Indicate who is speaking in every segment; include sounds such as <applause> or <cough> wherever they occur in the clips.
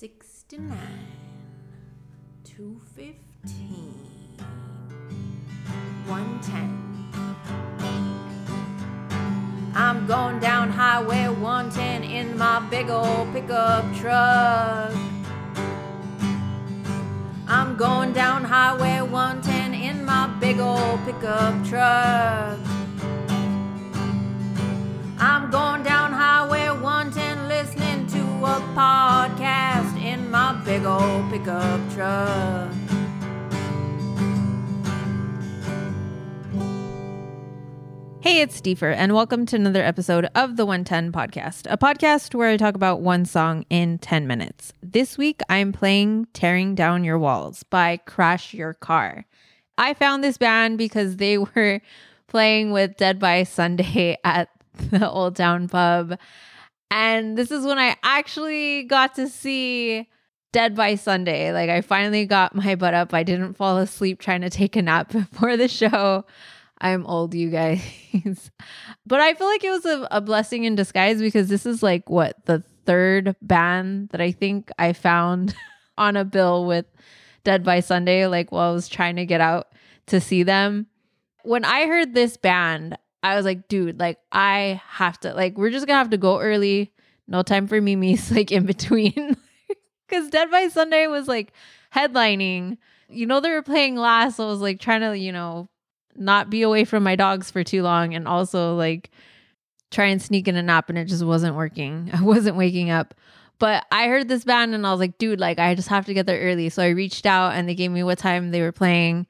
Speaker 1: 69, 215, 110. I'm going down Highway 110 in my big old pickup truck. I'm going down Highway 110 in my big old pickup truck. I'm going big old pickup truck.
Speaker 2: Hey, it's Deefur, and welcome to another episode of the 110 Podcast, a podcast where I talk about one song in 10 minutes. This week, I'm playing Tearing Down Your Walls by Crash Your Car. I found this band because they <laughs> were playing with Dead by Sunday <laughs> at the Old Town Pub. And this is when I actually got to see Dead by Sunday. Like, I finally got my butt up. I didn't fall asleep trying to take a nap <laughs> before the show. I'm old, you guys. <laughs> but I feel like it was a, a, blessing in disguise because this is like what the third band that I think I found <laughs> on a bill with Dead by Sunday, like while I was trying to get out to see them. When I heard this band, I was like, dude, like I have to, like, we're just gonna have to go early. No time for Mimi's like in between. Cause Dead by Sunday was like headlining. You know, they were playing last. So I was like trying to, you know, not be away from my dogs for too long and also like try and sneak in a nap and it just wasn't working. <laughs> I wasn't waking up. But I heard this band and I was like, dude, like I just have to get there early. So I reached out and they gave me what time they were playing.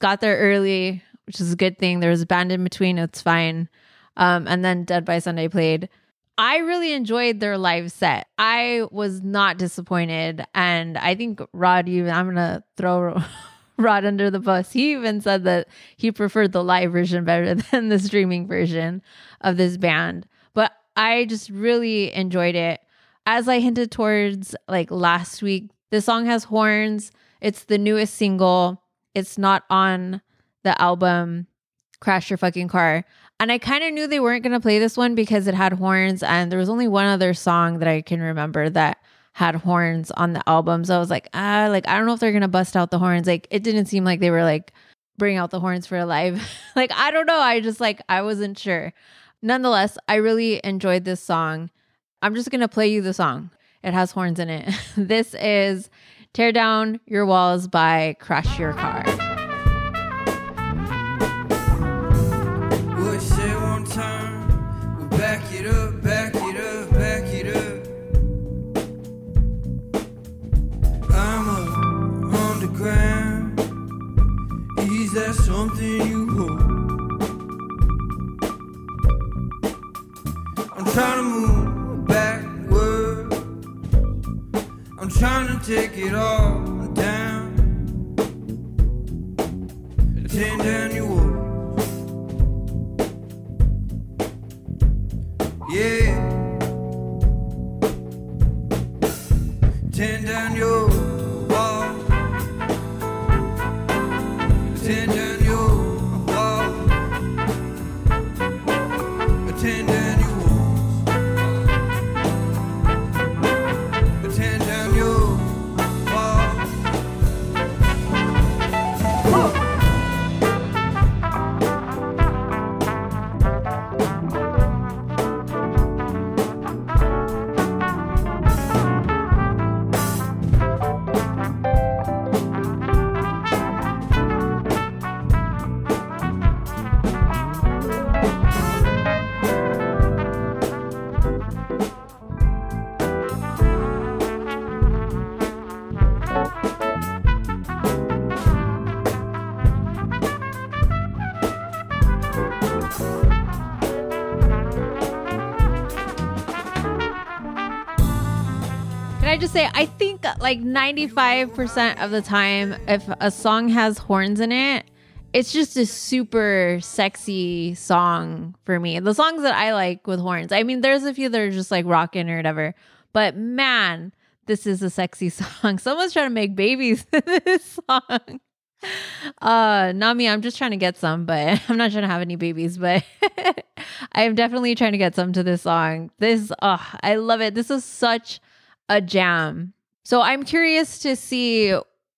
Speaker 2: Got there early, which is a good thing. There was a band in between, it's fine. Um, and then Dead by Sunday played. I really enjoyed their live set. I was not disappointed. And I think Rod, even I'm gonna throw <laughs> Rod under the bus. He even said that he preferred the live version better <laughs> than the streaming version of this band. But I just really enjoyed it. As I hinted towards like last week, the song has horns. It's the newest single. It's not on the album Crash Your Fucking Car. And I kind of knew they weren't going to play this one because it had horns. And there was only one other song that I can remember that had horns on the album. So I was like, ah, like I don't know if they're gonna bust out the horns. Like it didn't seem like they were like bring out the horns for a live. <laughs> like I don't know. I just like I wasn't sure. Nonetheless, I really enjoyed this song. I'm just gonna play you the song. It has horns in it. <laughs> this is Tear Down Your Walls by Crash Your Car. It up, back it up, back it up. ground? Is that something you hold? I'm trying to move. I'm trying to take it all down. Tear down say, I think like 95% of the time, if a song has horns in it, it's just a super sexy song for me. The songs that I like with horns, I mean, there's a few that are just like rocking or whatever, but man, this is a sexy <laughs> song. Someone's trying to make babies <laughs> in this song. Uh, not me. I'm just trying to get some, but <laughs> I'm not trying to have any babies, but I am definitely trying to get some to this song. This, oh, I love it. This is such a jam. So I'm curious to see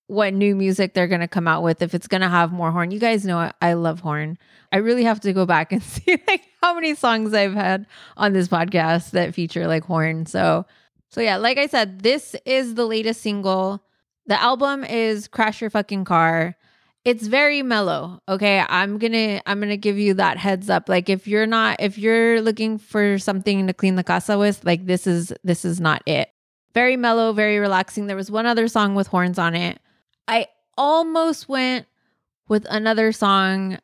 Speaker 2: what new music they're going to come out with if it's going to have more horn. You guys know I, love horn. I really have to go back and <laughs> see like how many songs I've had on this podcast that feature like horn. So so yeah, like I said, this is the latest single. The album is Crash Your Fucking Car. It's very mellow. Okay. I'm gonna I'm gonna give you that heads up. Like if you're not if you're looking for something to clean the casa with, like this is this is not it. Very mellow, very relaxing. There was one other song with horns on it. I almost went with another song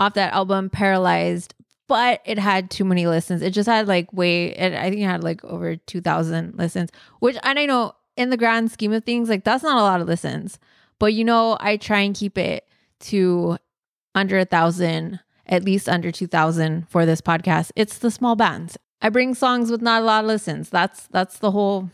Speaker 2: off that album, Paralyzed, but it had too many listens. It just had like way, it, I think it had like over 2,000 listens, which, and I know in the grand scheme of things, like that's not a lot of listens. But you know, I try and keep it to under a thousand, at least under 2,000 for this podcast. It's the small bands. I bring songs with not a lot of listens. That's that's the whole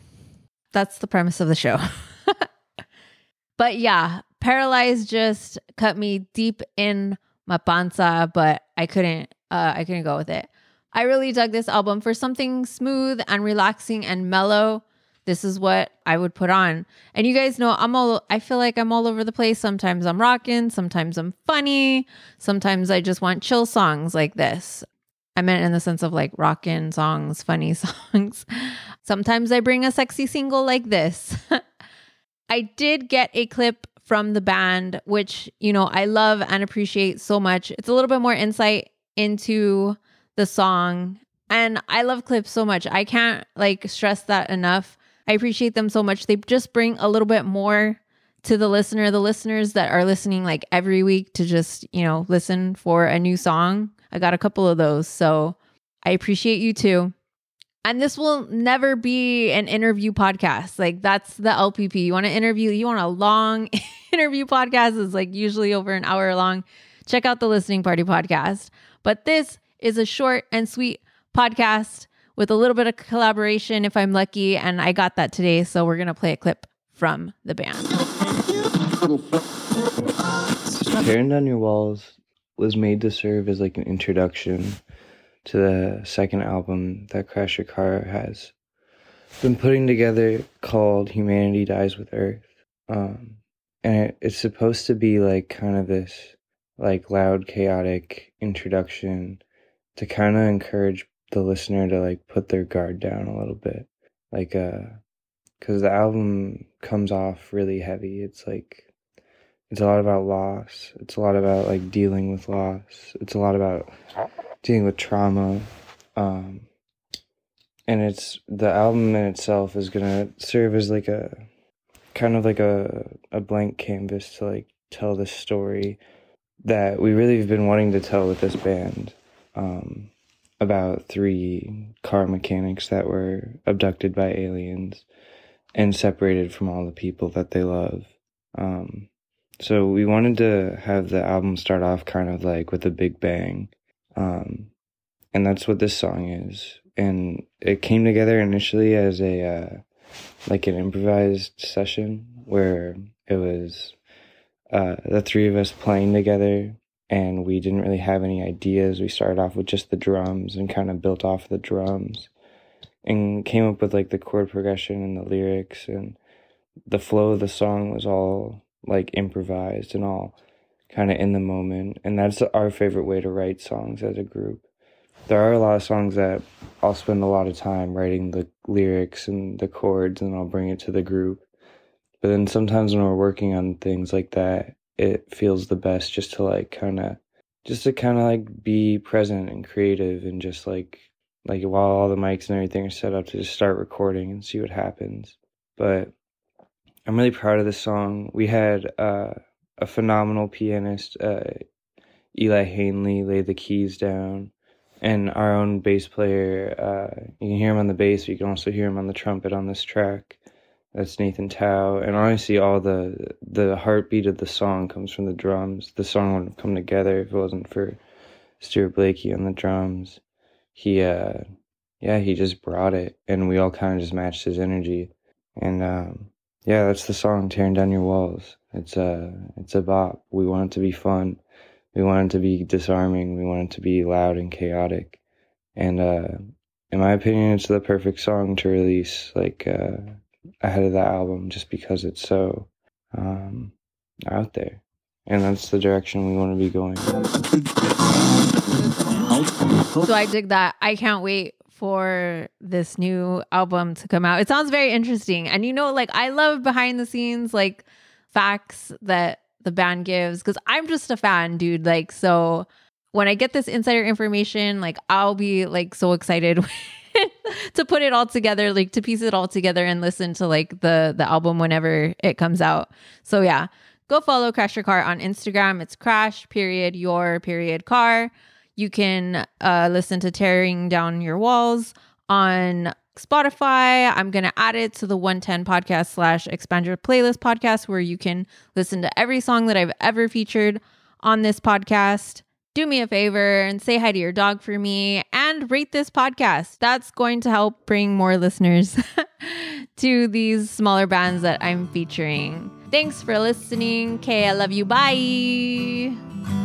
Speaker 2: that's the premise of the show. <laughs> but yeah, paralyzed just cut me deep in my panza, but I couldn't uh, I couldn't go with it. I really dug this album for something smooth and relaxing and mellow. This is what I would put on. And you guys know I'm all I feel like I'm all over the place. Sometimes I'm rocking, sometimes I'm funny, sometimes I just want chill songs like this. I meant in the sense of like rockin' songs, funny <laughs> songs. Sometimes I bring a sexy single like this. <laughs> I did get a clip from the band, which, you know, I love and appreciate so much. It's a little bit more insight into the song. And I love clips so much. I can't like stress that enough. I appreciate them so much. They just bring a little bit more to the listener, the listeners that are listening like every week to just, you know, listen for a new song. I got a couple of those. So I appreciate you too. And this will never be an interview podcast. Like that's the LPP. You want to interview, you want a long <laughs> interview podcast is like usually over an hour long. Check out the listening party podcast. But this is a short and sweet podcast with a little bit of collaboration if I'm lucky. And I got that today. So we're going to play a clip from the band.
Speaker 3: Tearing Down Your Walls was made to serve as like an introduction to the second album that Crash Your Car has been putting together called Humanity Dies with Earth. Um, and it, it's supposed to be like kind of this like loud, chaotic introduction to kind of encourage the listener to like put their guard down a little bit. Like, uh, cause the album comes off really heavy. It's like, it's a lot about loss. It's a lot about like dealing with loss. It's a lot about dealing with trauma. Um, and it's the album in itself is gonna serve as like a kind of like a a blank canvas to like tell this story that we really have been wanting to tell with this band um, about three car mechanics that were abducted by aliens and separated from all the people that they love. Um, so we wanted to have the album start off kind of like with a big bang. Um, and that's what this song is. And it came together initially as a, uh, like an improvised session where it was uh, the three of us playing together and we didn't really have any ideas. We started off with just the drums and kind of built off the drums and came up with like the chord progression and the lyrics and the flow of the song was all like improvised and all kind of in the moment. And that's our favorite way to write songs as a group. There are a lot of songs that I'll spend a lot of time writing the lyrics and the chords and I'll bring it to the group. But then sometimes when we're working on things like that, it feels the best just to like kind of, just to kind of like be present and creative and just like, like while all the mics and everything are set up to just start recording and see what happens. But I'm really proud of this song. We had uh, a phenomenal pianist, uh, Eli Hanley, laid the keys down, and our own bass player. Uh, you can hear him on the bass, but you can also hear him on the trumpet on this track. That's Nathan Tao, and honestly, all the the heartbeat of the song comes from the drums. The song wouldn't come together if it wasn't for Stuart Blakey on the drums. He, uh, yeah, he just brought it, and we all kind of just matched his energy. And um, yeah, that's the song "Tearing Down Your Walls." It's a it's a bop. We want it to be fun. We want it to be disarming. We want it to be loud and chaotic. And uh, in my opinion, it's the perfect song to release like. Uh, ahead of that album just because it's so um, out there. And that's the direction we want to be going.
Speaker 2: So I dig that. I can't wait for this new album to come out. It sounds very interesting. And you know, like I love behind the scenes like facts that the band gives because I'm just a fan, dude. Like, so when I get this insider information, like I'll be like so excited <laughs> to put it all together, like to piece it all together and listen to like the the album whenever it comes out. So yeah, go follow Crash Your Car on Instagram. It's crash period your period car. You can uh, listen to Tearing Down Your Walls on Spotify. I'm going to add it to the 110 podcast slash expand your playlist podcast where you can listen to every song that I've ever featured on this podcast. Do me a favor and say hi to your dog for me and rate this podcast. That's going to help bring more listeners <laughs> to these smaller bands that I'm featuring. Thanks for listening. Okay, I love you. Bye.